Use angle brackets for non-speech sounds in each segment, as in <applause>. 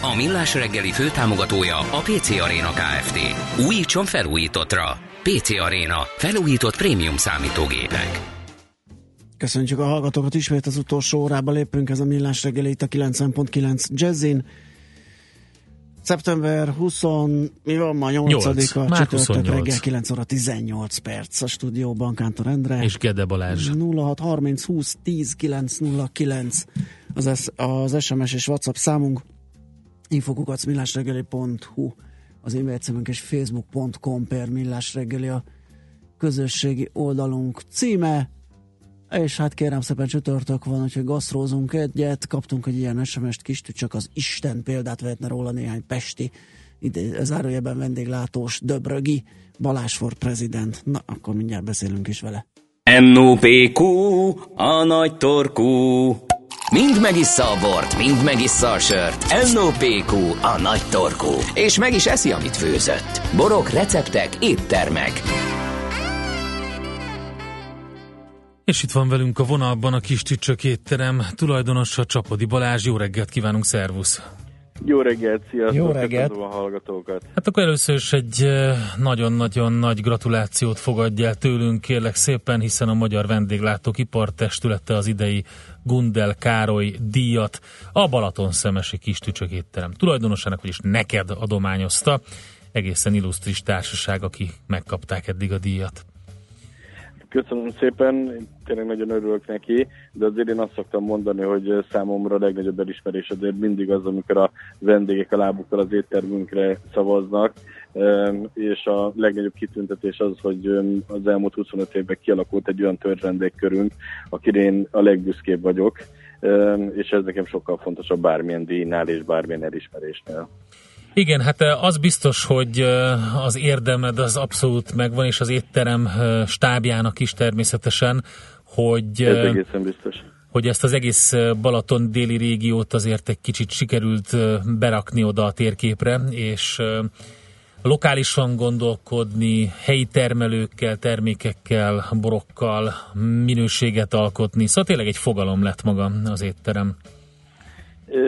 A Millás reggeli főtámogatója a PC Arena Kft. Újítson felújítottra. PC Arena. Felújított prémium számítógépek. Köszönjük a hallgatókat ismét az utolsó órába lépünk, ez a Millás reggeli itt a 90.9 Jazzin. Szeptember 20, mi van ma 8-a, csütörtök reggel 9 óra 18 perc a stúdióban Kántor Endre. És Gede Balázs. 06 30 20 10 909 az, az SMS és WhatsApp számunk infokukacmillásregeli.hu az e-mail címünk és facebook.com per millásregeli a közösségi oldalunk címe és hát kérem szépen csütörtök van, hogy gasztrózunk egyet, kaptunk egy ilyen SMS-t kis, csak az Isten példát vehetne róla néhány pesti, ide, zárójelben vendéglátós Döbrögi Balázs for prezident. Na, akkor mindjárt beszélünk is vele. NOPQ, a nagy torkú. Mind megissza a bort, mind megissza a sört. NOPQ, a nagy torkú. És meg is eszi, amit főzött. Borok, receptek, éttermek. És itt van velünk a vonalban a kis tücsök étterem tulajdonosa Csapodi Balázs. Jó reggelt kívánunk, szervusz! Jó reggelt, sziasztok! Jó reggelt! a hallgatókat! Hát akkor először is egy nagyon-nagyon nagy gratulációt fogadj el tőlünk, kérlek szépen, hiszen a Magyar Vendéglátók Ipartestülete az idei Gundel Károly díjat a Balaton Szemesi kis tücsök étterem tulajdonosának, vagyis neked adományozta. Egészen illusztris társaság, aki megkapták eddig a díjat. Köszönöm szépen, tényleg nagyon örülök neki, de azért én azt szoktam mondani, hogy számomra a legnagyobb elismerés azért mindig az, amikor a vendégek a lábukkal az éttermünkre szavaznak, és a legnagyobb kitüntetés az, hogy az elmúlt 25 évben kialakult egy olyan törzsvendégkörünk, akire én a legbüszkébb vagyok, és ez nekem sokkal fontosabb bármilyen díjnál és bármilyen elismerésnél. Igen, hát az biztos, hogy az érdemed az abszolút megvan, és az étterem stábjának is természetesen, hogy... Ez egészen biztos. Hogy ezt az egész Balaton déli régiót azért egy kicsit sikerült berakni oda a térképre, és lokálisan gondolkodni, helyi termelőkkel, termékekkel, borokkal, minőséget alkotni. Szóval tényleg egy fogalom lett maga az étterem.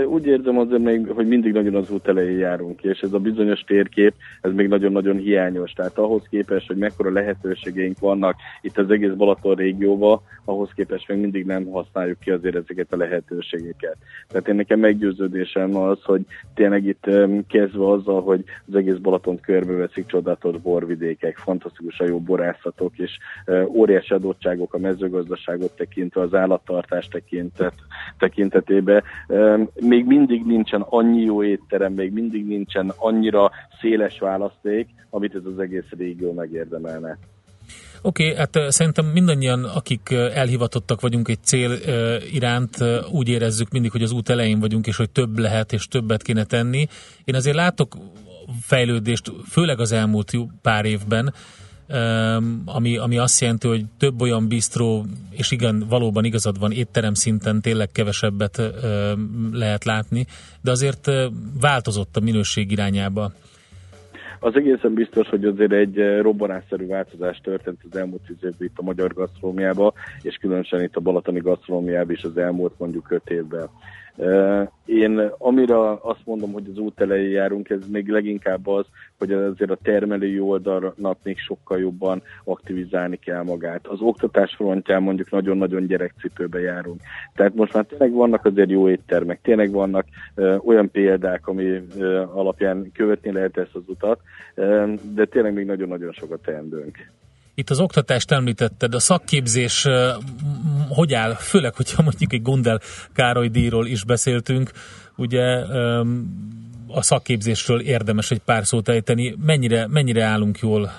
Úgy érzem azért még, hogy mindig nagyon az út elején járunk, és ez a bizonyos térkép, ez még nagyon-nagyon hiányos. Tehát ahhoz képest, hogy mekkora lehetőségeink vannak itt az egész Balaton régióban, ahhoz képest még mindig nem használjuk ki azért ezeket a lehetőségeket. Tehát én nekem meggyőződésem az, hogy tényleg itt kezdve azzal, hogy az egész Balaton körbeveszik csodálatos borvidékek, fantasztikusan jó borászatok, és óriási adottságok a mezőgazdaságot tekintve, az állattartás tekintet, tekintetében még mindig nincsen annyi jó étterem, még mindig nincsen annyira széles választék, amit ez az egész régió megérdemelne. Oké, okay, hát szerintem mindannyian, akik elhivatottak vagyunk egy cél iránt, úgy érezzük mindig, hogy az út elején vagyunk, és hogy több lehet, és többet kéne tenni. Én azért látok fejlődést, főleg az elmúlt pár évben, ami, ami azt jelenti, hogy több olyan bistró, és igen, valóban igazad van, étterem szinten tényleg kevesebbet lehet látni, de azért változott a minőség irányába. Az egészen biztos, hogy azért egy robbanásszerű változás történt az elmúlt tíz évben itt a magyar gasztronómiában, és különösen itt a balatoni gasztronómiában is az elmúlt mondjuk öt évben. Én amire azt mondom, hogy az út elején járunk, ez még leginkább az, hogy azért a termelői oldalnak még sokkal jobban aktivizálni kell magát. Az oktatás frontján mondjuk nagyon-nagyon gyerekcipőbe járunk. Tehát most már tényleg vannak azért jó éttermek, tényleg vannak olyan példák, ami alapján követni lehet ezt az utat, de tényleg még nagyon-nagyon sokat teendőnk. Itt az oktatást említetted, a szakképzés hogy áll, főleg, hogyha mondjuk egy Gundel Károly díjról is beszéltünk, ugye a szakképzésről érdemes egy pár szót ejteni. Mennyire, mennyire állunk jól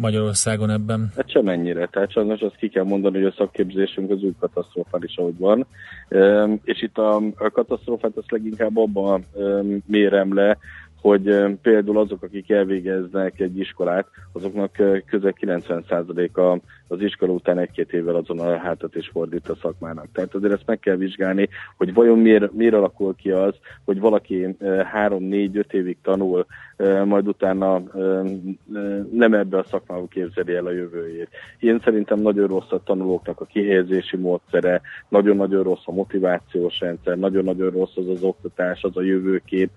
Magyarországon ebben? Hát sem mennyire. Tehát sajnos azt ki kell mondani, hogy a szakképzésünk az úgy katasztrofális, ahogy van. És itt a katasztrófát azt leginkább abban mérem le, hogy például azok, akik elvégeznek egy iskolát, azoknak közel 90%-a az iskola után egy-két évvel azon a hátat is fordít a szakmának. Tehát azért ezt meg kell vizsgálni, hogy vajon miért, miért alakul ki az, hogy valaki három-négy-öt évig tanul, majd utána nem ebbe a szakmába képzeli el a jövőjét. Én szerintem nagyon rossz a tanulóknak a kihelyezési módszere, nagyon-nagyon rossz a motivációs rendszer, nagyon-nagyon rossz az az oktatás, az a jövőkép,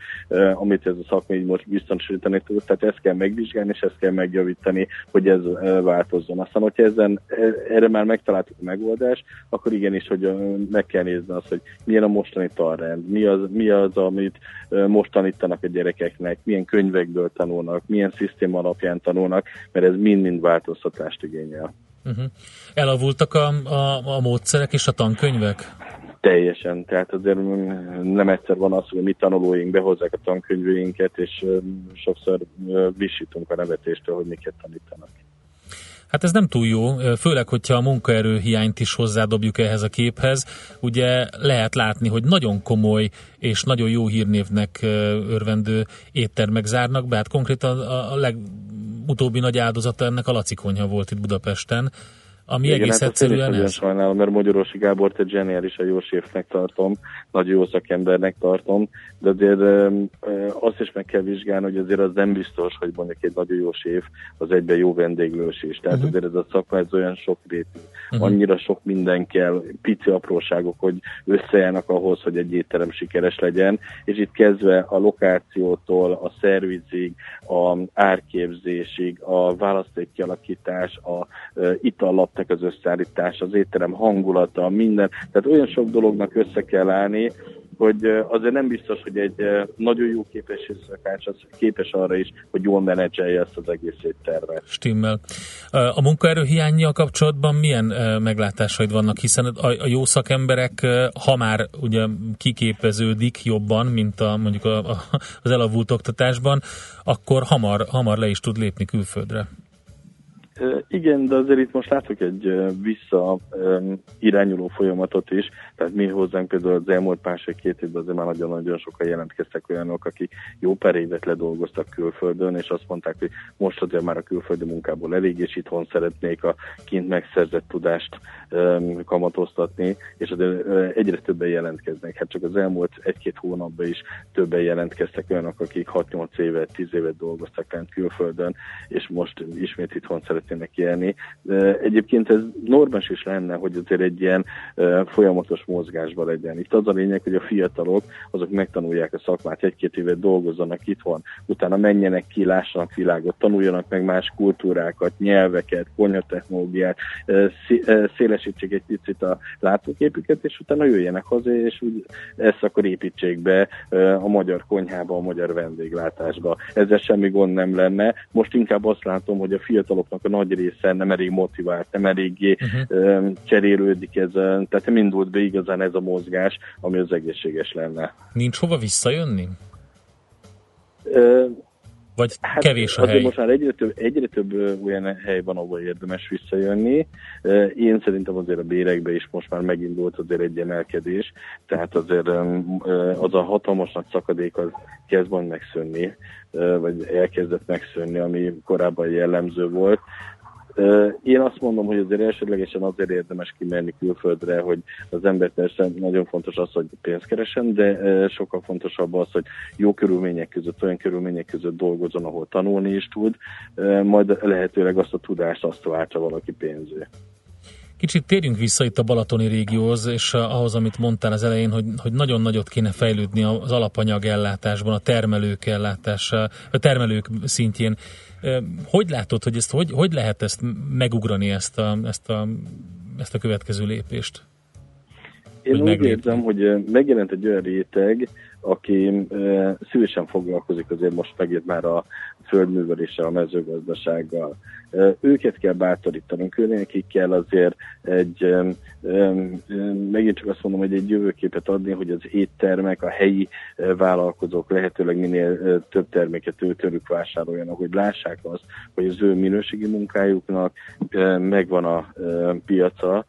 amit ez a szakma így most biztosítani tud. Tehát ezt kell megvizsgálni, és ezt kell megjavítani, hogy ez változzon. Aztán, hogyha ezen, erre már megtaláltuk a megoldást, akkor igenis, hogy meg kell nézni azt, hogy milyen a mostani tanrend, mi az, mi az amit most tanítanak a gyerekeknek, milyen könyvekből tanulnak, milyen szisztéma alapján tanulnak, mert ez mind-mind változtatást igényel. Uh-huh. Elavultak a, a, a módszerek és a tankönyvek? Teljesen, tehát azért nem egyszer van az, hogy mi tanulóink behozzák a tankönyveinket, és sokszor visítunk a nevetéstől, hogy miket tanítanak. Hát ez nem túl jó, főleg, hogyha a munkaerő hiányt is hozzádobjuk ehhez a képhez. Ugye lehet látni, hogy nagyon komoly és nagyon jó hírnévnek örvendő éttermek zárnak be. Hát konkrétan a legutóbbi nagy áldozata ennek a Laci konyha volt itt Budapesten ami Igen, egész hát egyszerűen ez. sajnálom, mert Magyarorsi Gábor egy zseniális a jó séfnek tartom, nagy jó szakembernek tartom, de azért azt is meg kell vizsgálni, hogy azért az nem biztos, hogy mondjuk egy nagyon jó séf az egyben jó vendéglős is. Tehát uh-huh. azért ez a szakma ez olyan sok rétű. Uh-huh. Annyira sok minden kell, pici apróságok, hogy összejárnak ahhoz, hogy egy étterem sikeres legyen, és itt kezdve a lokációtól, a szervizig, a árképzésig, a választékkialakítás, a itallap az összeállítás, az étterem hangulata, minden. Tehát olyan sok dolognak össze kell állni, hogy azért nem biztos, hogy egy nagyon jó képes szakács az képes arra is, hogy jól menedzselje ezt az egész éttermet. Stimmel. A munkaerő hiányjal kapcsolatban milyen meglátásaid vannak, hiszen a jó szakemberek, ha már ugye kiképeződik jobban, mint a, mondjuk a, a, az elavult oktatásban, akkor hamar, hamar le is tud lépni külföldre. Igen, de azért itt most látok egy vissza irányuló folyamatot is, tehát mi hozzánk például az elmúlt másfél-két évben azért már nagyon-nagyon sokan jelentkeztek olyanok, akik jó pár évet ledolgoztak külföldön, és azt mondták, hogy most azért már a külföldi munkából elég, és itthon szeretnék a kint megszerzett tudást kamatoztatni, és azért egyre többen jelentkeznek. Hát csak az elmúlt egy-két hónapban is többen jelentkeztek olyanok, akik 6-8 évet, 10 évet dolgoztak külföldön, és most ismét itthon szeretnék szeretnének élni. Egyébként ez normális is lenne, hogy azért egy ilyen folyamatos mozgásban legyen. Itt az a lényeg, hogy a fiatalok azok megtanulják a szakmát, egy-két évet dolgozzanak itthon, utána menjenek ki, lássanak világot, tanuljanak meg más kultúrákat, nyelveket, konyhatechnológiát, szélesítsék egy picit a látóképüket, és utána jöjjenek haza, és úgy ezt akkor építsék be a magyar konyhába, a magyar vendéglátásba. Ezzel semmi gond nem lenne. Most inkább azt látom, hogy a fiataloknak a nagy része nem elég motivált, nem eléggé uh-huh. cserélődik ez, tehát nem indult be igazán ez a mozgás, ami az egészséges lenne. Nincs hova visszajönni? Vagy hát kevés a hely? Most már egyre több, egyre több olyan hely van, ahol érdemes visszajönni. Én szerintem azért a bérekbe is most már megindult azért egy emelkedés, tehát azért az a hatalmas nagy szakadék az kezd majd megszűnni, vagy elkezdett megszűnni, ami korábban jellemző volt. Én azt mondom, hogy azért elsődlegesen azért érdemes kimenni külföldre, hogy az ember persze nagyon fontos az, hogy pénzt keresen, de sokkal fontosabb az, hogy jó körülmények között, olyan körülmények között dolgozon, ahol tanulni is tud, majd lehetőleg azt a tudást azt váltsa valaki pénzé. Kicsit térjünk vissza itt a Balatoni régióhoz, és ahhoz, amit mondtál az elején, hogy, hogy nagyon nagyot kéne fejlődni az alapanyag ellátásban, a termelők ellátása, a termelők szintjén. Hogy látod, hogy ezt, hogy, hogy lehet ezt megugrani, ezt a, ezt a, ezt a következő lépést? Én úgy érzem, hogy megjelent egy olyan réteg, aki szívesen foglalkozik azért most megint már a földműveléssel, a mezőgazdasággal. Őket kell bátorítanunk, nekik kell azért egy, megint csak azt mondom, hogy egy jövőképet adni, hogy az éttermek, a helyi vállalkozók lehetőleg minél több terméket őtőlük vásároljanak, hogy lássák azt, hogy az ő minőségi munkájuknak megvan a piaca,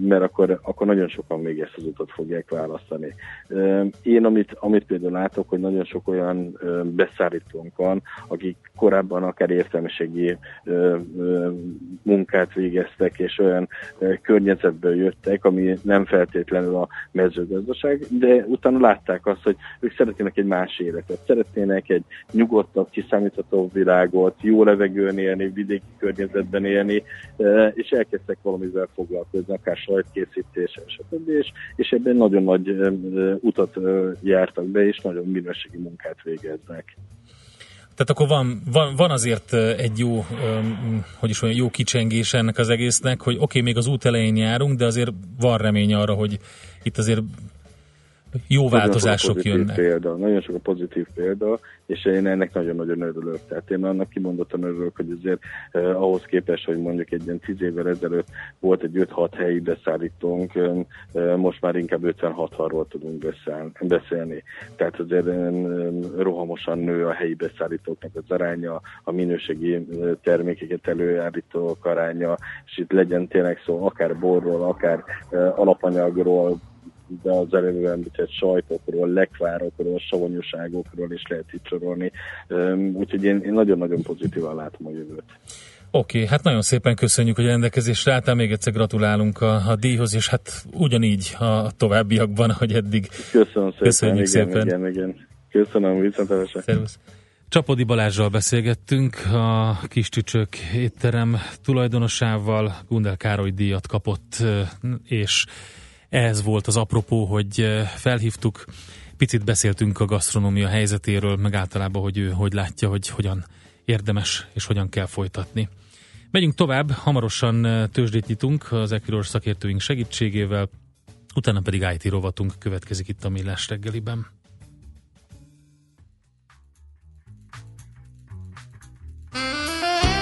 mert akkor, akkor nagyon sokan még ezt az utat fogják választani. Én amit, amit például látok, hogy nagyon sok olyan beszállítónk van, akik korábban akár értelmiségi munkát végeztek, és olyan környezetből jöttek, ami nem feltétlenül a mezőgazdaság, de utána látták azt, hogy ők szeretnének egy más életet, szeretnének egy nyugodtabb, kiszámíthatóbb világot, jó levegőn élni, vidéki környezetben élni, és elkezdtek valamivel foglalkozni, akár sajtkészítés, stb. És, és ebben nagyon nagy utat jártak be, és nagyon minőségi munkát végeznek. Tehát akkor van, van, van azért egy jó, hogy is mondjam, jó kicsengés ennek az egésznek, hogy oké, okay, még az út elején járunk, de azért van remény arra, hogy itt azért jó nagyon változások jönnek. Példa, nagyon sok a pozitív példa, és én ennek nagyon-nagyon örülök. Tehát én annak kimondottan örülök, hogy azért eh, ahhoz képest, hogy mondjuk egy ilyen 10 évvel ezelőtt volt egy 5-6 helyi beszállítónk, eh, most már inkább 56-ról tudunk beszélni. Tehát azért eh, rohamosan nő a helyi beszállítóknak az aránya, a minőségi termékeket előállítók aránya, és itt legyen tényleg szó akár borról, akár eh, alapanyagról, de az előbb említett sajtokról, lekvárokról, savanyúságokról is lehet itt sorolni. Úgyhogy én, én nagyon-nagyon pozitívan látom a jövőt. Oké, okay, hát nagyon szépen köszönjük, hogy a rendelkezésre álltál, még egyszer gratulálunk a, a díjhoz, és hát ugyanígy a továbbiakban, hogy eddig. Köszönöm szépen. Köszönjük igen, szépen. Igen, igen. Köszönöm, viszontlátásra. Szervusz. Csapodi Balázsral beszélgettünk, a Kis Csücsök étterem tulajdonosával, Gundel Károly díjat kapott, és ez volt az apropó, hogy felhívtuk, picit beszéltünk a gasztronómia helyzetéről, meg általában, hogy ő hogy látja, hogy hogyan érdemes és hogyan kell folytatni. Megyünk tovább, hamarosan tőzsdét nyitunk az Equilor szakértőink segítségével, utána pedig IT rovatunk következik itt a Millás reggeliben.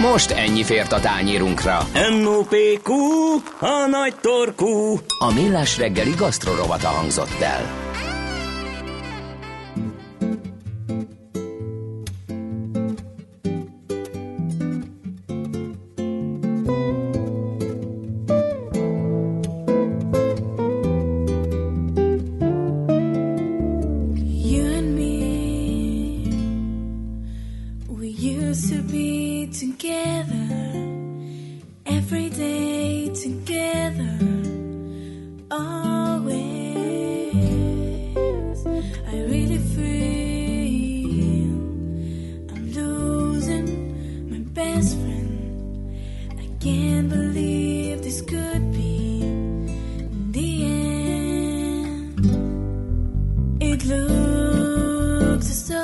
Most ennyi fért a tányérunkra. M.O.P.Q. A nagy torkú. A millás reggeli gasztrorovata hangzott el. looks so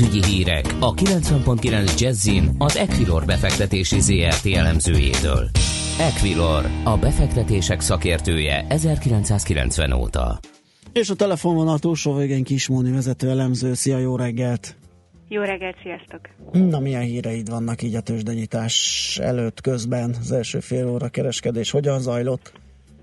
pénzügyi hírek a 90.9 Jazzin az Equilor befektetési ZRT elemzőjétől. Equilor, a befektetések szakértője 1990 óta. És a telefonvonal túlsó végén Kismóni vezető elemző. Szia, jó reggelt! Jó reggelt, sziasztok! Na, milyen híreid vannak így a tőzsdenyítás előtt, közben? Az első fél óra kereskedés hogyan zajlott?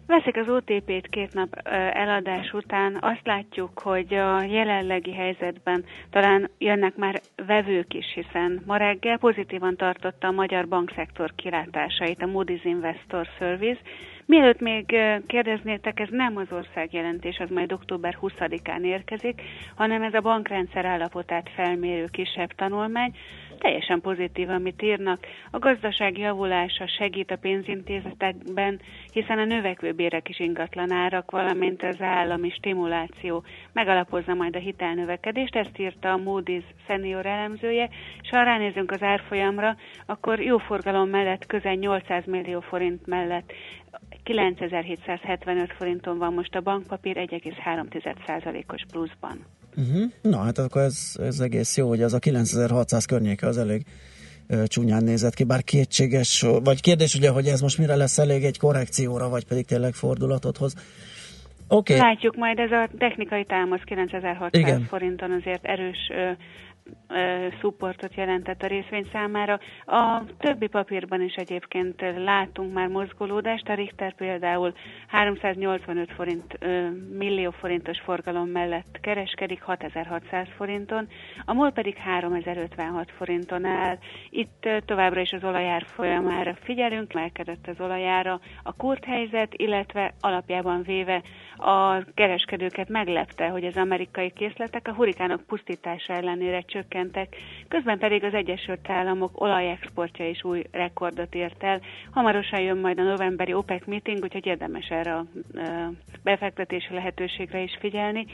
Veszik az OTP-t két nap eladás után. Azt látjuk, hogy a jelenlegi helyzetben talán jönnek már vevők is, hiszen ma reggel pozitívan tartotta a magyar bankszektor kilátásait a Moody's Investor Service, Mielőtt még kérdeznétek, ez nem az országjelentés, az majd október 20-án érkezik, hanem ez a bankrendszer állapotát felmérő kisebb tanulmány, teljesen pozitív, amit írnak. A gazdaság javulása segít a pénzintézetekben, hiszen a növekvő bérek is ingatlan árak, valamint az állami stimuláció megalapozza majd a hitelnövekedést, ezt írta a Moody's senior elemzője, és ha ránézünk az árfolyamra, akkor jó forgalom mellett közel 800 millió forint mellett 9775 forinton van most a bankpapír 1,3%-os pluszban. Uh-huh. Na hát akkor ez, ez egész jó, hogy az a 9600 környéke az elég ö, csúnyán nézett ki, bár kétséges, vagy kérdés ugye, hogy ez most mire lesz elég egy korrekcióra, vagy pedig tényleg fordulatot hoz. Okay. Látjuk majd, ez a technikai támasz 9600 Igen. forinton azért erős ö, szupportot jelentett a részvény számára. A többi papírban is egyébként látunk már mozgolódást. A Richter például 385 forint, millió forintos forgalom mellett kereskedik 6600 forinton, a MOL pedig 3056 forinton áll. Itt továbbra is az olajár folyamára figyelünk, melkedett az olajára a kurt helyzet, illetve alapjában véve a kereskedőket meglepte, hogy az amerikai készletek a hurikánok pusztítása ellenére csökkentek, közben pedig az Egyesült Államok olajexportja is új rekordot ért el. Hamarosan jön majd a novemberi OPEC meeting, úgyhogy érdemes erre a befektetési lehetőségre is figyelni.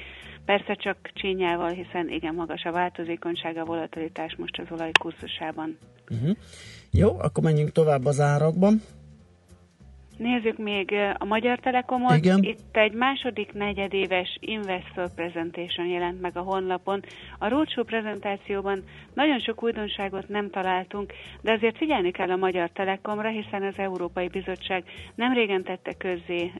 Persze csak csínyával, hiszen igen magas a változékonyság, a volatilitás most az olaj kurzusában. Uh-huh. Jó, akkor menjünk tovább az árakban. Nézzük még a Magyar Telekomot. Igen. Itt egy második negyedéves Investor Presentation jelent meg a honlapon. A Roadshow prezentációban nagyon sok újdonságot nem találtunk, de azért figyelni kell a Magyar Telekomra, hiszen az Európai Bizottság nem régen tette közzé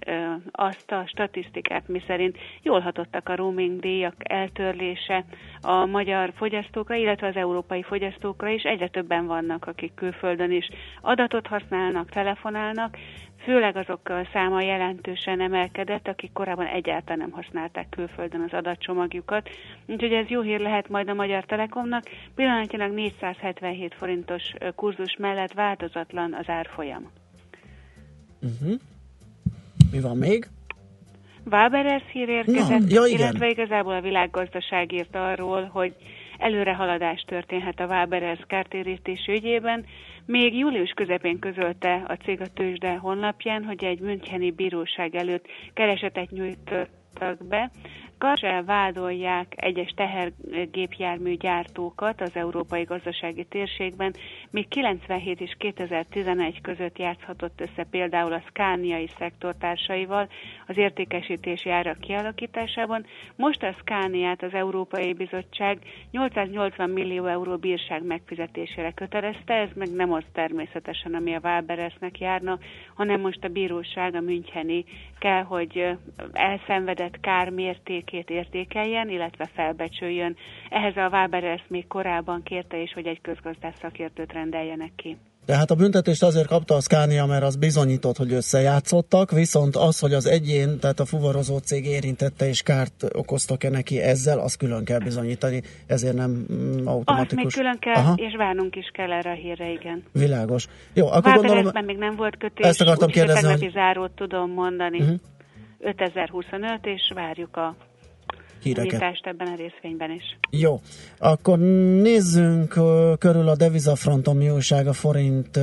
azt a statisztikát, miszerint jól hatottak a roaming díjak eltörlése a magyar fogyasztókra, illetve az európai fogyasztókra is. Egyre többen vannak, akik külföldön is adatot használnak, telefonálnak, főleg azok száma jelentősen emelkedett, akik korábban egyáltalán nem használták külföldön az adatcsomagjukat. Úgyhogy ez jó hír lehet majd a Magyar Telekomnak. Pillanatnyilag 477 forintos kurzus mellett változatlan az árfolyam. Uh-huh. Mi van még? Waberers hír érkezett, ja, illetve igazából a világgazdaság írt arról, hogy előrehaladás történhet a Waberers kártérítés ügyében, még július közepén közölte a cég a tőzsde honlapján, hogy egy Müncheni bíróság előtt keresetet nyújtottak be, Karcsel vádolják egyes tehergépjármű gyártókat az európai gazdasági térségben, míg 97 és 2011 között játszhatott össze például a szkániai szektortársaival az értékesítési árak kialakításában. Most a Szkániát az Európai Bizottság 880 millió euró bírság megfizetésére kötelezte, ez meg nem az természetesen, ami a Váberesnek járna, hanem most a bíróság, a Müncheni kell, hogy elszenvedett kár mérték értékét értékeljen, illetve felbecsüljön. Ehhez a Waber ezt még korábban kérte is, hogy egy közgazdás szakértőt rendeljenek ki. Tehát a büntetést azért kapta a Scania, mert az bizonyított, hogy összejátszottak, viszont az, hogy az egyén, tehát a fuvarozó cég érintette és kárt okoztak-e neki ezzel, azt külön kell bizonyítani, ezért nem automatikus. Azt még külön kell, Aha. és várnunk is kell erre a hírre, igen. Világos. Jó, akkor Bár gondolom... még nem volt kötés, ezt akartam kérdezni, hogy... zárót tudom mondani. Uh-huh. 5025, és várjuk a híreket. ebben a részvényben is. Jó, akkor nézzünk körül a devizafronton, mi újság a forint,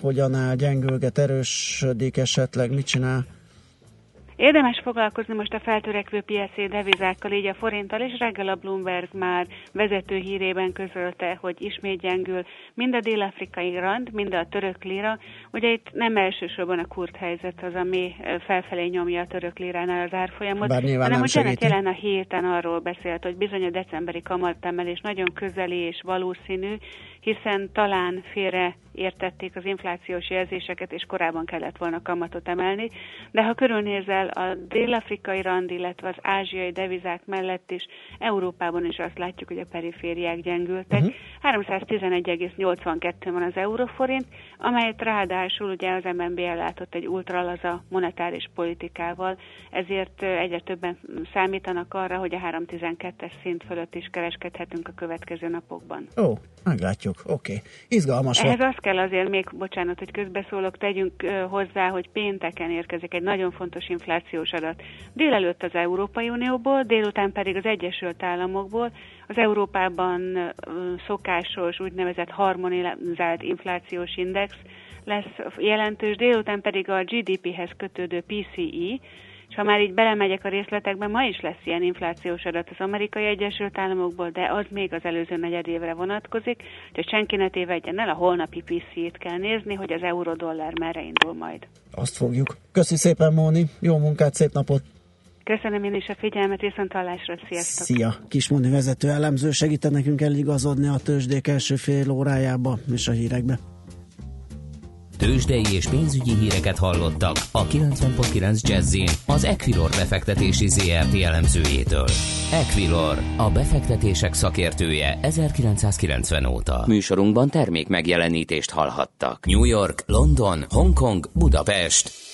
hogyan áll, gyengülget, erősödik esetleg, mit csinál? Érdemes foglalkozni most a feltörekvő piaci devizákkal, így a forinttal, és reggel a Bloomberg már vezető hírében közölte, hogy ismét gyengül mind a dél-afrikai rand, mind a török lira. Ugye itt nem elsősorban a kurt helyzet az, ami felfelé nyomja a török liránál az árfolyamot, hanem hogy Janet jelen a héten arról beszélt, hogy bizony a decemberi kamatemelés nagyon közeli és valószínű, hiszen talán félre értették az inflációs jelzéseket, és korábban kellett volna kamatot emelni, de ha körülnézel a dél-afrikai rand, illetve az ázsiai devizák mellett is, Európában is azt látjuk, hogy a perifériák gyengültek. Uh-huh. Mhm. 311,82 van az euróforint, amelyet ráadásul ugye az MNB ellátott egy ultralaza monetáris politikával, ezért egyre többen számítanak arra, hogy a 312-es szint fölött is kereskedhetünk a következő napokban. Ó, meglátjuk, oké. Okay. Izgalmas Ehhez azt kell azért még, bocsánat, hogy közbeszólok, tegyünk hozzá, hogy pénteken érkezik egy nagyon fontos inflációs adat. Délelőtt az Európai Unióból, délután pedig az Egyesült Államokból. Az Európában szokásos úgynevezett harmonizált inflációs index lesz jelentős, délután pedig a GDP-hez kötődő PCE, és ha már így belemegyek a részletekbe, ma is lesz ilyen inflációs adat az amerikai Egyesült Államokból, de az még az előző negyedévre vonatkozik, hogy senki ne tévedjen el, a holnapi PC-t kell nézni, hogy az euró-dollár merre indul majd. Azt fogjuk. Köszi szépen, Móni, jó munkát, szép napot! Köszönöm én is a figyelmet, viszont hallásra, sziasztok! Szia! Kismondi vezető elemző segít nekünk eligazodni a tőzsdék első fél órájába és a hírekbe. Tőzsdei és pénzügyi híreket hallottak a 90.9 jazz az Equilor befektetési ZRT elemzőjétől. Equilor, a befektetések szakértője 1990 óta. Műsorunkban termék megjelenítést hallhattak. New York, London, Hongkong, Budapest.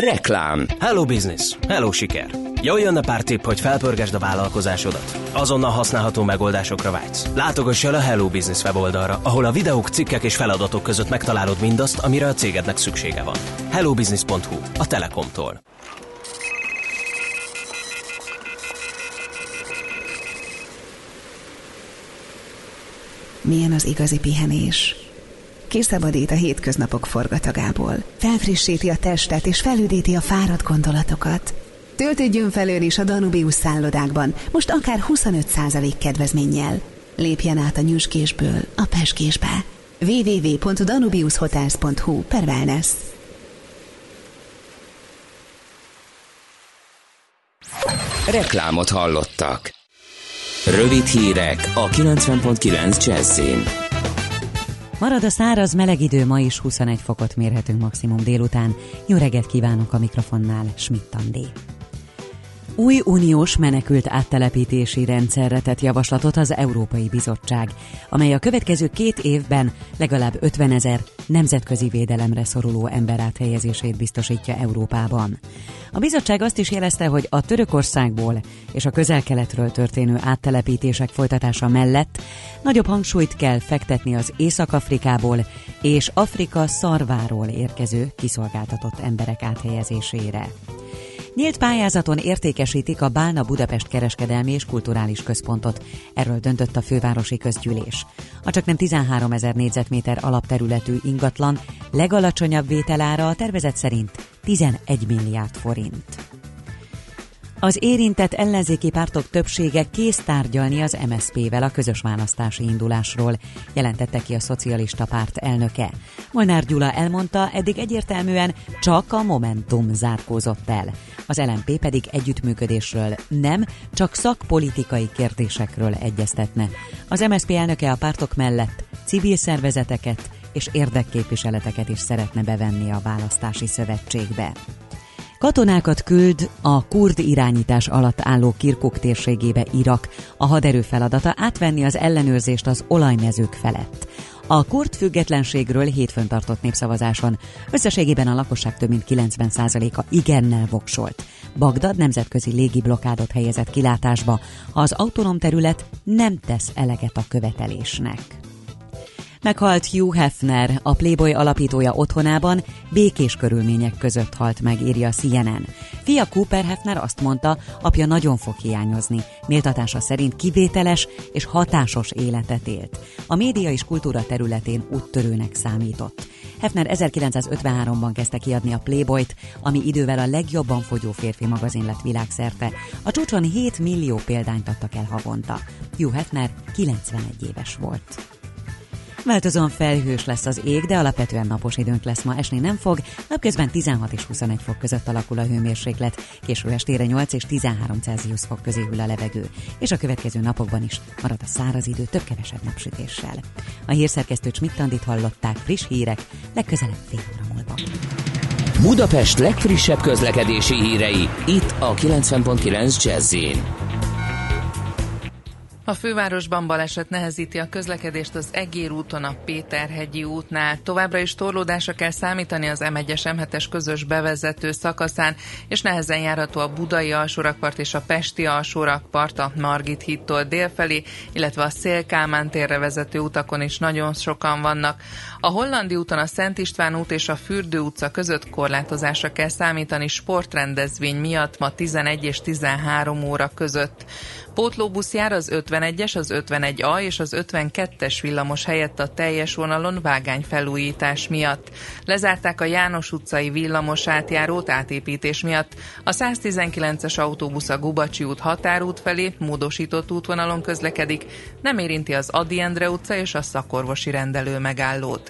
Reklám Hello business, hello siker. Jöjjön a pár tipp, hogy felpörgesd a vállalkozásodat. Azonnal használható megoldásokra vágysz. Látogass el a Hello Business weboldalra, ahol a videók, cikkek és feladatok között megtalálod mindazt, amire a cégednek szüksége van. hellobusiness.hu, a Telekomtól. milyen az igazi pihenés. Kiszabadít a hétköznapok forgatagából, felfrissíti a testet és felüdíti a fáradt gondolatokat. Töltődjön felől is a Danubius szállodákban, most akár 25% kedvezménnyel. Lépjen át a nyüskésből a peskésbe. www.danubiushotels.hu per wellness. Reklámot hallottak. Rövid hírek a 90.9 Jazzin. Marad a száraz meleg idő, ma is 21 fokot mérhetünk maximum délután. Jó reggelt kívánok a mikrofonnál, Schmidt Andi. Új uniós menekült áttelepítési rendszerre tett javaslatot az Európai Bizottság, amely a következő két évben legalább 50 ezer nemzetközi védelemre szoruló ember áthelyezését biztosítja Európában. A bizottság azt is jelezte, hogy a Törökországból és a közel-keletről történő áttelepítések folytatása mellett nagyobb hangsúlyt kell fektetni az Észak-Afrikából és Afrika szarváról érkező kiszolgáltatott emberek áthelyezésére. Nyílt pályázaton értékesítik a Bálna Budapest kereskedelmi és kulturális központot. Erről döntött a fővárosi közgyűlés. A csak nem 13 ezer négyzetméter alapterületű ingatlan legalacsonyabb vételára a tervezet szerint 11 milliárd forint. Az érintett ellenzéki pártok többsége kész tárgyalni az MSZP-vel a közös választási indulásról, jelentette ki a szocialista párt elnöke. Molnár Gyula elmondta, eddig egyértelműen csak a Momentum zárkózott el. Az LMP pedig együttműködésről nem, csak szakpolitikai kérdésekről egyeztetne. Az MSZP elnöke a pártok mellett civil szervezeteket és érdekképviseleteket is szeretne bevenni a választási szövetségbe. Katonákat küld a kurd irányítás alatt álló Kirkuk térségébe Irak. A haderő feladata átvenni az ellenőrzést az olajmezők felett. A kurd függetlenségről hétfőn tartott népszavazáson összességében a lakosság több mint 90%-a igennel voksolt. Bagdad nemzetközi légi blokádot helyezett kilátásba, az autonóm terület nem tesz eleget a követelésnek. Meghalt Hugh Hefner, a Playboy alapítója otthonában, békés körülmények között halt meg, írja CNN. Fia Cooper Hefner azt mondta, apja nagyon fog hiányozni. Méltatása szerint kivételes és hatásos életet élt. A média és kultúra területén úttörőnek számított. Hefner 1953-ban kezdte kiadni a Playboyt, ami idővel a legjobban fogyó férfi magazin lett világszerte. A csúcson 7 millió példányt adtak el havonta. Hugh Hefner 91 éves volt. Változóan felhős lesz az ég, de alapvetően napos időnk lesz ma, esni nem fog, napközben 16 és 21 fok között alakul a hőmérséklet, késő estére 8 és 13 Celsius fok közé hűl a levegő, és a következő napokban is marad a száraz idő több-kevesebb napsütéssel. A hírszerkesztő Csmittandit hallották friss hírek, legközelebb fél óra múlva. Budapest legfrissebb közlekedési hírei, itt a 90.9 jazz a fővárosban baleset nehezíti a közlekedést az Egér úton a Péterhegyi útnál. Továbbra is torlódásra kell számítani az M1-es M7-es közös bevezető szakaszán, és nehezen járható a Budai alsórakpart és a Pesti alsórakpart a Margit hittól délfelé, illetve a Szélkámán térre vezető utakon is nagyon sokan vannak. A Hollandi úton a Szent István út és a Fürdő utca között korlátozásra kell számítani sportrendezvény miatt ma 11 és 13 óra között. Pótlóbusz jár az 51-es, az 51A és az 52-es villamos helyett a teljes vonalon vágány felújítás miatt. Lezárták a János utcai villamos átjárót átépítés miatt. A 119-es autóbusz a Gubacsi út határút felé módosított útvonalon közlekedik, nem érinti az Adi Endre utca és a szakorvosi rendelő megállót.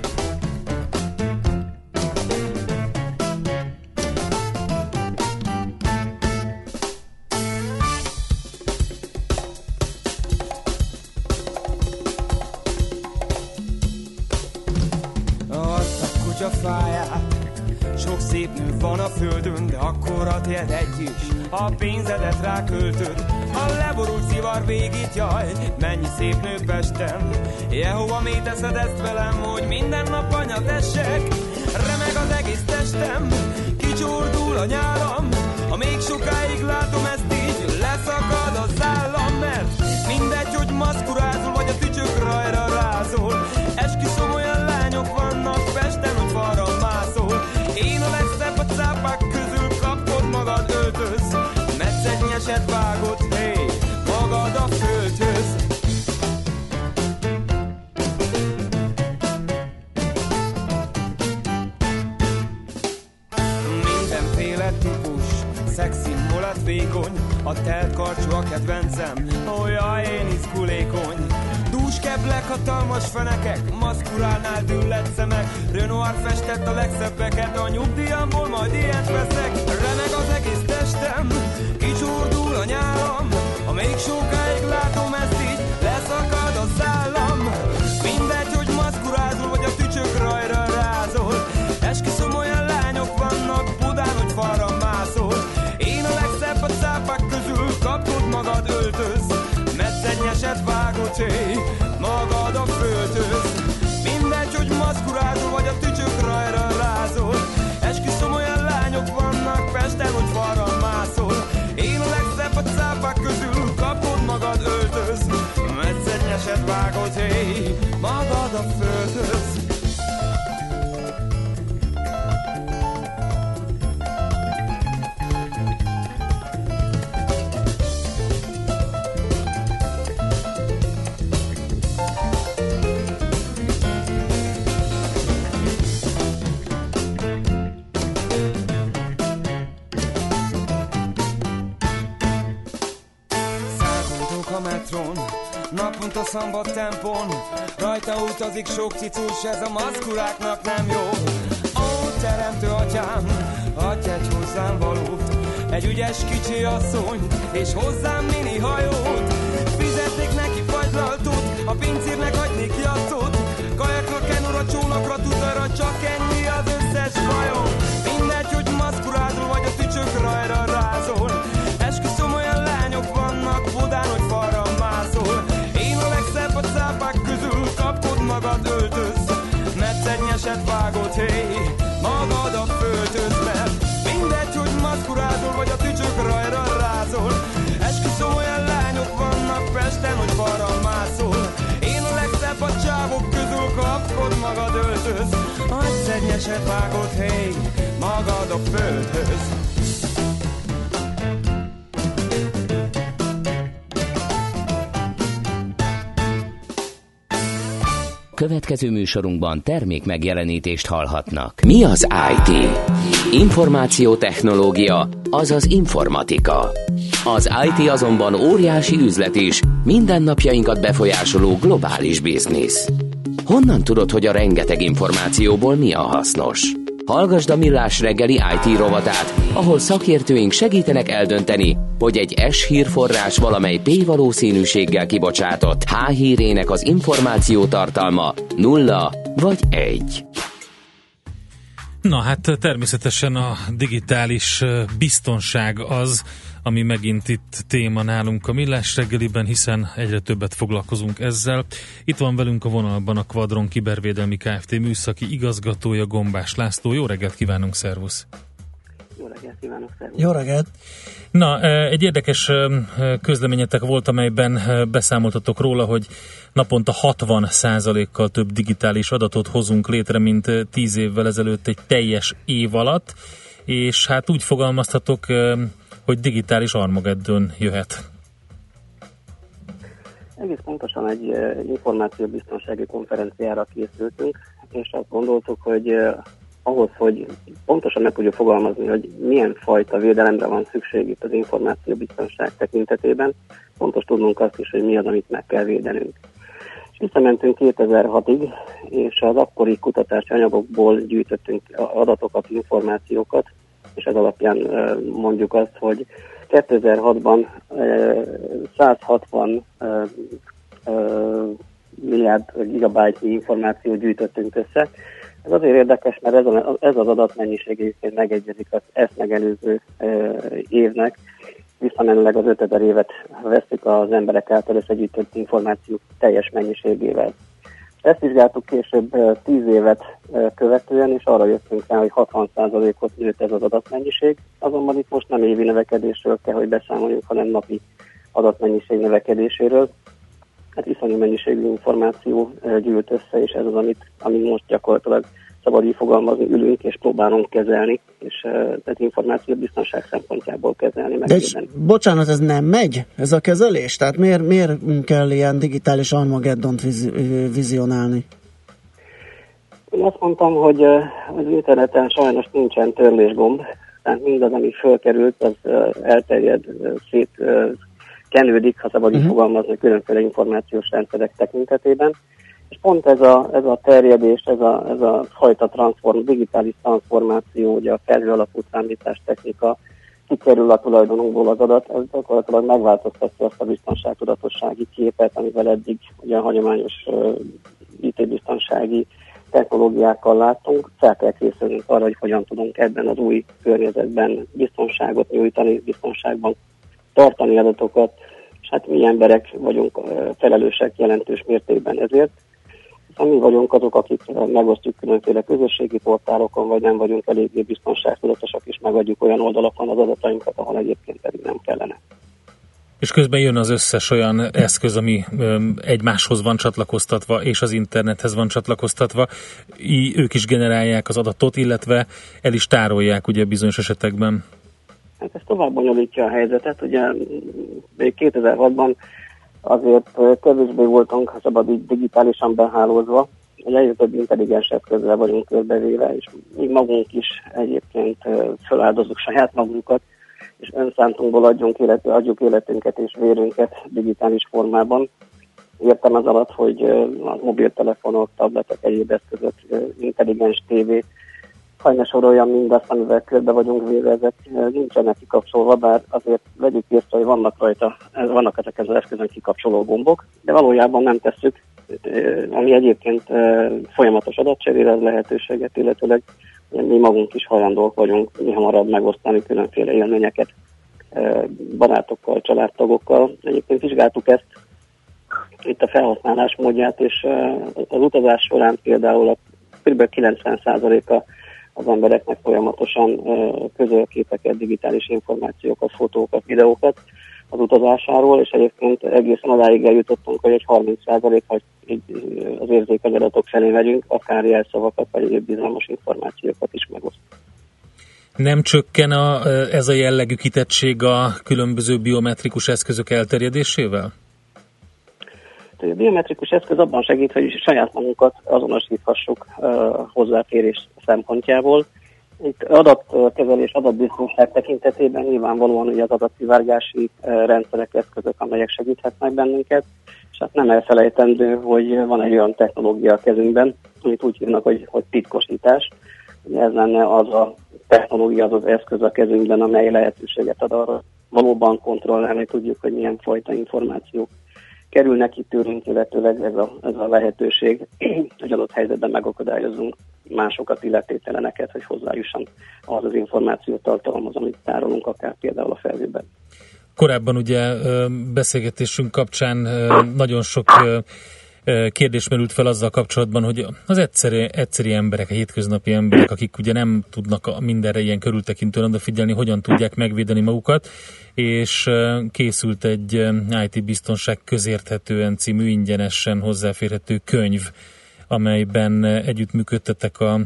akkor a tiéd egy is, a pénzedet ráköltöd. A leborult szivar végít, jaj, mennyi szép nő Pesten. Jehova, mi teszed ezt velem, hogy minden nap anya tessek? Remeg az egész testem, kicsordul a nyálam, ha még sokáig látom ezt így, leszakad a szállam, mert mindegy, hogy maszkurázol, vagy a tücsök rajra rázol. A telt karcsú a kedvencem, olyan én izgulékony keblek, hatalmas fenekek, maszkurálnál düllett szemek, Renoir festett a legszebbeket, a nyugdíjamból majd ilyet veszek, Metszenyeset vágod, hey, magad szambat tempon Rajta utazik sok cicus, ez a maszkuláknak nem jó. Ó, teremtő atyám, adj egy hozzám valót. Egy ügyes kicsi asszony, és hozzám mini hajót. Fizetnék neki fagylaltot, a pincérnek adnék jattot Kajakra, kenura, csónakra, tudarra, csak ennyi az összes hajó magad öltöz, mert szennyeset vágott hé, magad a föltöz, mert mindegy, hogy maszkurázol, vagy a tücsök rajra rázol, esküszöm olyan lányok vannak Pesten, hogy balra mászol, én a legszebb a csávok közül kapkod, magad öltöz, a szennyeset vágott hé, magad a földhöz. Következő műsorunkban termék megjelenítést hallhatnak. Mi az IT? Információtechnológia, azaz informatika. Az IT azonban óriási üzlet is, mindennapjainkat befolyásoló globális biznisz. Honnan tudod, hogy a rengeteg információból mi a hasznos? Hallgasd a Millás reggeli IT rovatát, ahol szakértőink segítenek eldönteni, hogy egy S hírforrás valamely P valószínűséggel kibocsátott H hírének az információ tartalma nulla vagy egy. Na hát természetesen a digitális biztonság az, ami megint itt téma nálunk a Millás reggeliben, hiszen egyre többet foglalkozunk ezzel. Itt van velünk a vonalban a Quadron Kibervédelmi Kft. műszaki igazgatója Gombás László. Jó reggelt kívánunk, szervusz! Jó reggelt kívánok, szervusz! Jó reggelt! Na, egy érdekes közleményetek volt, amelyben beszámoltatok róla, hogy naponta 60 kal több digitális adatot hozunk létre, mint 10 évvel ezelőtt egy teljes év alatt, és hát úgy fogalmaztatok, hogy digitális Armageddon jöhet? Egész pontosan egy információbiztonsági konferenciára készültünk, és azt gondoltuk, hogy ahhoz, hogy pontosan meg tudjuk fogalmazni, hogy milyen fajta védelemre van szükség itt az információbiztonság tekintetében, fontos tudnunk azt is, hogy mi az, amit meg kell védenünk. És visszamentünk 2006-ig, és az akkori kutatási anyagokból gyűjtöttünk adatokat, információkat, és ez alapján mondjuk azt, hogy 2006-ban 160 milliárd gigabyte információt gyűjtöttünk össze. Ez azért érdekes, mert ez, a, ez az adatmennyiség egyébként megegyezik az ezt megelőző évnek, visszamenőleg az 5000 évet veszik az emberek által összegyűjtött információk teljes mennyiségével. Ezt vizsgáltuk később 10 évet követően, és arra jöttünk rá, hogy 60%-ot nőtt ez az adatmennyiség. Azonban itt most nem évi növekedésről kell, hogy beszámoljunk, hanem napi adatmennyiség növekedéséről. Hát iszonyú mennyiségű információ gyűlt össze, és ez az, amit, amit most gyakorlatilag szabad így fogalmazni, ülünk és próbálunk kezelni, és tehát információ biztonság szempontjából kezelni. De és, bocsánat, ez nem megy, ez a kezelés? Tehát miért, miért kell ilyen digitális Armageddont viz, vizionálni? Én azt mondtam, hogy az interneten sajnos nincsen törlésgomb, tehát mindaz, ami fölkerült, az elterjed, szét kenődik, ha szabad így uh-huh. fogalmazni, különféle információs rendszerek tekintetében. És pont ez a, ez a terjedés, ez a, ez a fajta transform, digitális transformáció, ugye a felhő alapú számítás technika, kikerül a tulajdonunkból az adat, ez gyakorlatilag megváltoztatja azt a biztonságtudatossági képet, amivel eddig ugye a hagyományos uh, IT-biztonsági technológiákkal láttunk. Fel kell készülnünk arra, hogy hogyan tudunk ebben az új környezetben biztonságot nyújtani, biztonságban tartani adatokat, és hát mi emberek vagyunk felelősek jelentős mértékben ezért. Mi vagyunk azok, akik megosztjuk különféle közösségi portálokon, vagy nem vagyunk eléggé biztonságtudatosak, és megadjuk olyan oldalakon az adatainkat, ahol egyébként pedig nem kellene. És közben jön az összes olyan eszköz, ami egymáshoz van csatlakoztatva, és az internethez van csatlakoztatva. I, ők is generálják az adatot, illetve el is tárolják ugye bizonyos esetekben. Hát ez tovább bonyolítja a helyzetet. Ugye még 2006-ban azért kevésbé voltunk, ha szabad digitálisan behálózva, hogy egyre több intelligens eszközzel vagyunk körbevéve, és mi magunk is egyébként feláldozunk saját magunkat, és önszántunkból adjunk élet, adjuk életünket és vérünket digitális formában. Értem az alatt, hogy a mobiltelefonok, tabletek, egyéb eszközök, intelligens tévé, hajna sorolja mindazt, amivel körbe vagyunk véve, ezek nincsenek kikapcsolva, bár azért vegyük észre, hogy vannak rajta, vannak ezek az eszközön kikapcsoló gombok, de valójában nem tesszük, ami egyébként folyamatos adatcserére lehetőséget, illetőleg mi magunk is hajlandók vagyunk mi hamarabb megosztani különféle élményeket barátokkal, családtagokkal. Egyébként vizsgáltuk ezt, itt a felhasználás módját, és az utazás során például a kb. 90%-a az embereknek folyamatosan közöl képeket, digitális információkat, fotókat, videókat. az utazásáról, és egyébként egészen odáig eljutottunk, hogy egy 30% hogy az érzékeny adatok felé megyünk, akár jelszavakat, vagy egyéb bizalmas információkat is megoszt. Nem csökken a, ez a jellegű kitettség a különböző biometrikus eszközök elterjedésével? A biometrikus eszköz abban segít, hogy saját magunkat azonosíthassuk hozzáférés szempontjából. Itt adatkezelés, adatbiztonság tekintetében nyilvánvalóan ugye az adatszivárgási rendszerek, eszközök, amelyek segíthetnek bennünket, és hát nem elfelejtendő, hogy van egy olyan technológia a kezünkben, amit úgy hívnak, hogy, hogy titkosítás. Ez lenne az a technológia, az az eszköz a kezünkben, amely lehetőséget ad arra, valóban kontrollálni tudjuk, hogy milyen fajta információk kerülnek itt tőlünk, illetőleg ez a, ez a lehetőség, hogy adott helyzetben megakadályozunk másokat, illetételeneket, hogy hozzájusson az az információt tartalmaz, amit tárolunk, akár például a felhőben. Korábban ugye beszélgetésünk kapcsán nagyon sok kérdés merült fel azzal kapcsolatban, hogy az egyszerű, egyszerű emberek, a hétköznapi emberek, akik ugye nem tudnak mindenre ilyen körültekintően odafigyelni, hogyan tudják megvédeni magukat, és készült egy IT biztonság közérthetően című ingyenesen hozzáférhető könyv, amelyben együttműködtetek a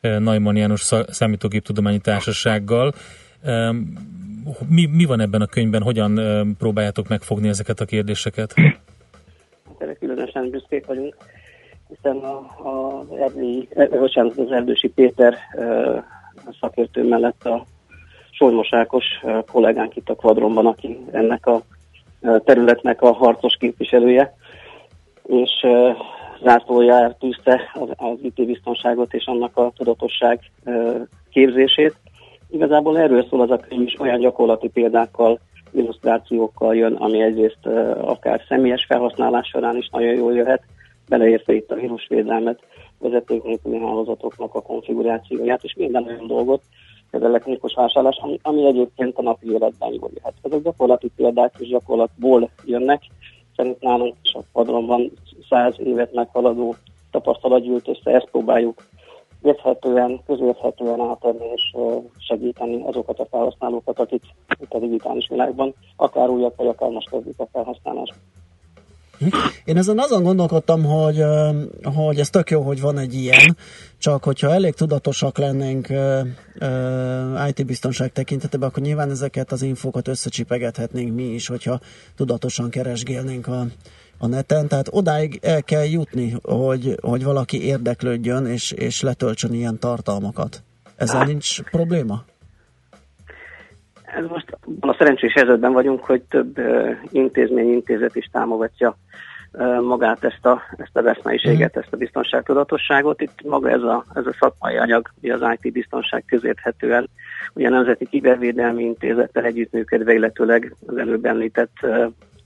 Neumann János Számítógéptudományi Társasággal. Mi, mi van ebben a könyvben, hogyan próbáljátok megfogni ezeket a kérdéseket? erre különösen büszkék vagyunk, hiszen a, a Erdélyi, bocsánat, az Erdősi Péter szakértő mellett a Solymos Ákos kollégánk itt a kvadronban, aki ennek a területnek a harcos képviselője, és zászlójára tűzte az, az IT-biztonságot és annak a tudatosság képzését. Igazából erről szól az a könyv is, olyan gyakorlati példákkal illusztrációkkal jön, ami egyrészt akár személyes felhasználás során is nagyon jól jöhet, beleértve itt a vírusvédelmet, vezeték nélküli hálózatoknak a konfigurációját, és minden olyan dolgot, ez elektronikus vásárlás, ami, ami egyébként a napi életben jól jöhet. Ezek gyakorlati példák és gyakorlatból jönnek, szerint nálunk is a padronban száz évet meghaladó tapasztalat gyűlt össze, ezt próbáljuk érthetően, közérthetően átadni és segíteni azokat a felhasználókat, akik itt a digitális világban akár újabb, vagy akár most kezdik a felhasználást. Én ezen azon gondolkodtam, hogy, hogy ez tök jó, hogy van egy ilyen, csak hogyha elég tudatosak lennénk IT-biztonság tekintetében, akkor nyilván ezeket az infókat összecsipegethetnénk mi is, hogyha tudatosan keresgélnénk a, a neten, tehát odáig el kell jutni, hogy, hogy valaki érdeklődjön és, és letöltsön ilyen tartalmakat. Ezzel nincs probléma? Ez most a szerencsés helyzetben vagyunk, hogy több intézmény, intézet is támogatja magát ezt a, ezt a eszmeiséget, mm. ezt a biztonságtudatosságot. Itt maga ez a, ez a szakmai anyag, az IT biztonság közérthetően, ugye a Nemzeti Kibervédelmi Intézettel együttműködve, illetőleg az előbb említett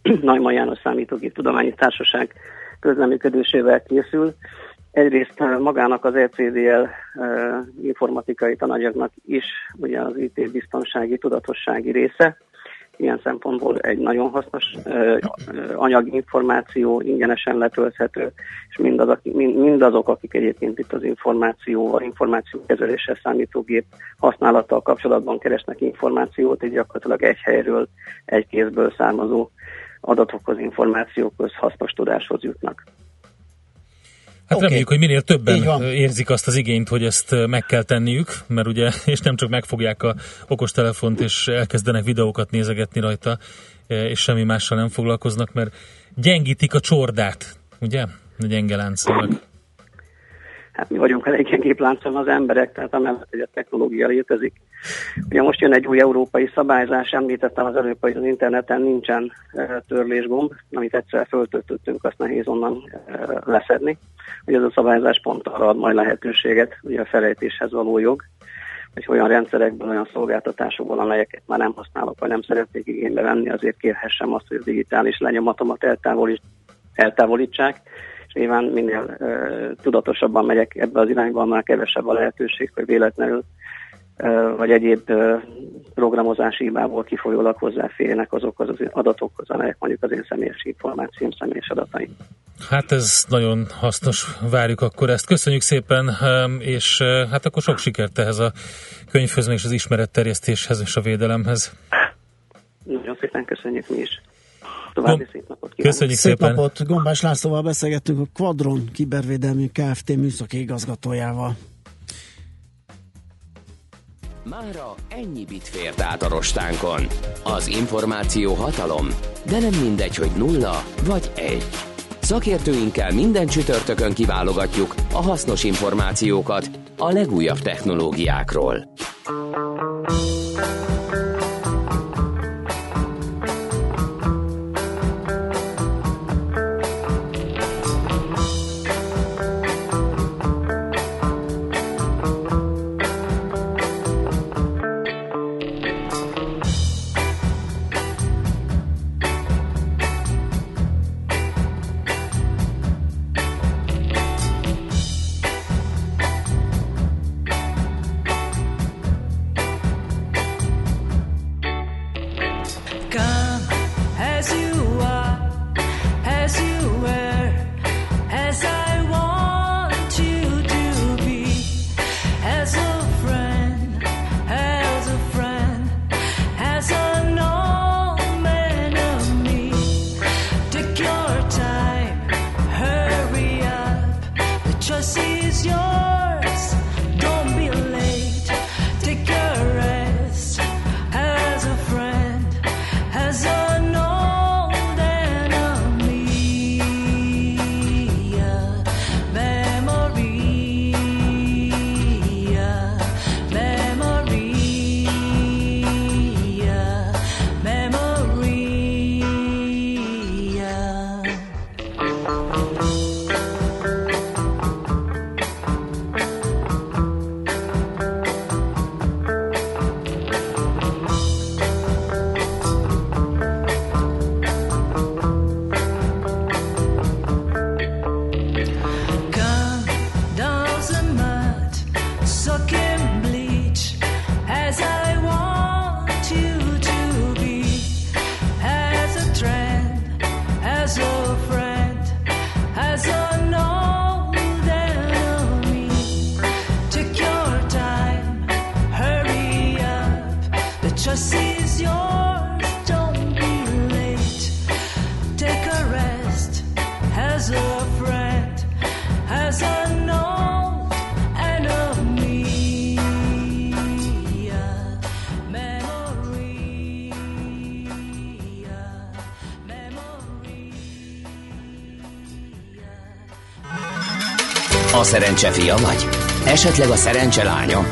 <clears throat> Najman János Számítógép Tudományi Társaság közleműködésével készül. Egyrészt magának az ECDL informatikai tananyagnak is ugye az IT biztonsági tudatossági része. Ilyen szempontból egy nagyon hasznos anyaginformáció, ingyenesen letölthető, és mindazok, mindazok, akik egyébként itt az információval, információkezeléssel, számítógép használattal kapcsolatban keresnek információt, így gyakorlatilag egy helyről, egy kézből származó adatokhoz, információkhoz, hasznos tudáshoz jutnak. Hát okay. reméljük, hogy minél többen érzik azt az igényt, hogy ezt meg kell tenniük, mert ugye, <laughs> és nem csak megfogják a okostelefont, és elkezdenek videókat nézegetni rajta, és semmi mással nem foglalkoznak, mert gyengítik a csordát, ugye? A gyenge láncszanak hát mi vagyunk elég gyengébb láncon az emberek, tehát amellett, hogy a technológia létezik. Ugye most jön egy új európai szabályzás, említettem az előbb, hogy az interneten nincsen e, törlésgomb, amit egyszer föltöltöttünk, azt nehéz onnan e, leszedni. Ugye ez a szabályzás pont arra ad majd lehetőséget, ugye a felejtéshez való jog, hogy olyan rendszerekből, olyan szolgáltatásokból, amelyeket már nem használok, vagy nem szeretnék igénybe venni, azért kérhessem azt, hogy a digitális lenyomatomat eltávolítsák, és nyilván minél uh, tudatosabban megyek ebbe az irányba, annál kevesebb a lehetőség, hogy véletlenül uh, vagy egyéb uh, programozási hibából kifolyólag hozzáférjenek azokhoz az adatokhoz, amelyek mondjuk az én személyes információm, személyes adataim. Hát ez nagyon hasznos, várjuk akkor ezt. Köszönjük szépen, és hát akkor sok sikert ehhez a könyvhöz, és az ismeretterjesztéshez és a védelemhez. Nagyon szépen köszönjük mi is. További szép napot kívánok. Köszönjük szép szépen. napot. Gombás Lászlóval beszélgettünk a Quadron kibervédelmi Kft. műszaki igazgatójával. Mára ennyi bit fért át a rostánkon. Az információ hatalom, de nem mindegy, hogy nulla vagy egy. Szakértőinkkel minden csütörtökön kiválogatjuk a hasznos információkat a legújabb technológiákról. Szerencse fia vagy? Esetleg a szerencse lánya?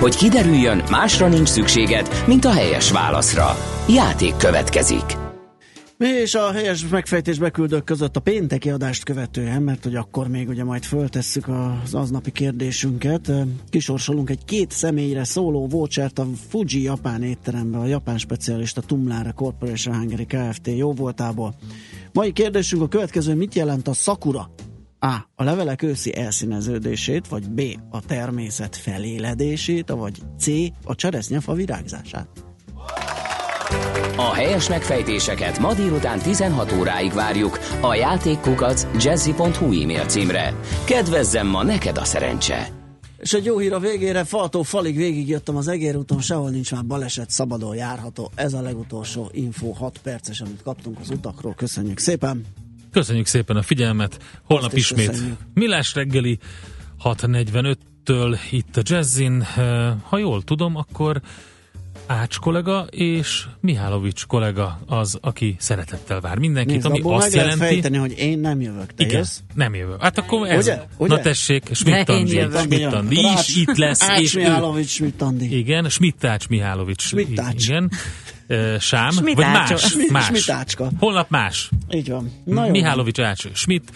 Hogy kiderüljön, másra nincs szükséged, mint a helyes válaszra. Játék következik. És a helyes megfejtés beküldők között a pénteki adást követően, mert hogy akkor még ugye majd föltesszük az aznapi kérdésünket. Kisorsolunk egy két személyre szóló vouchert a Fuji japán étterembe, a japán specialista Tumlára Corporation Hungary Kft. jó voltából. Mai kérdésünk a következő, mit jelent a Sakura a. A levelek őszi elszíneződését, vagy B. A természet feléledését, vagy C. A cseresznyefa virágzását. A helyes megfejtéseket ma délután 16 óráig várjuk a játékkukac jazzy.hu e-mail címre. Kedvezzem ma neked a szerencse! És egy jó hír a végére, faltó falig végigjöttem az egérúton, sehol nincs már baleset, szabadon járható. Ez a legutolsó info, 6 perces, amit kaptunk az utakról. Köszönjük szépen! Köszönjük szépen a figyelmet. Holnap Azt ismét köszönjük. Millás reggeli 6.45-től itt a Jazzin. Ha jól tudom, akkor Ács kollega és Mihálovics kollega az, aki szeretettel vár mindenkit, Nézd, ami azt jelenti... fejteni, hogy én nem jövök, te Igen, jössz? nem jövök. Hát akkor ez... Ugye? Ugye? Na tessék, Schmidt-Andi, Schmidt-Andi is itt lesz. Ács és Mihálovics, Schmidt-Andi. Igen, Schmidt-Ács Mihálovics. Schmidt-Ács. Igen. Sám, vagy más, más. Schmidt-Ácska. Holnap más. Így van. Na Mihálovics Ács Schmidt,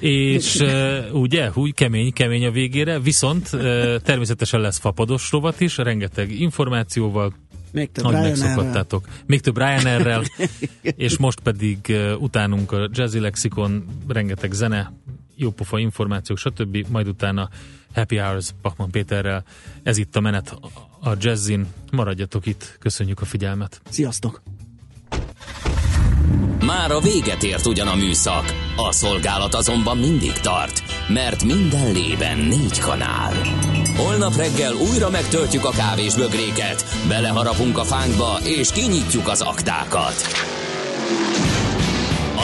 és uh, ugye, úgy kemény, kemény a végére, viszont uh, természetesen lesz fapados rovat is, rengeteg információval, még több ahogy megszokhattátok. Még több Ryanairrel, <laughs> és most pedig uh, utánunk a Jazzy Lexikon, rengeteg zene, jópofa információk, stb. Majd utána Happy Hours Pachman Péterrel. Ez itt a menet a Jazzin. Maradjatok itt, köszönjük a figyelmet. Sziasztok! Már a véget ért ugyan a műszak, A szolgálat azonban mindig tart, mert minden lében négy kanál. Holnap reggel újra megtöltjük a kávés bögréket, beleharapunk a fánkba és kinyitjuk az aktákat.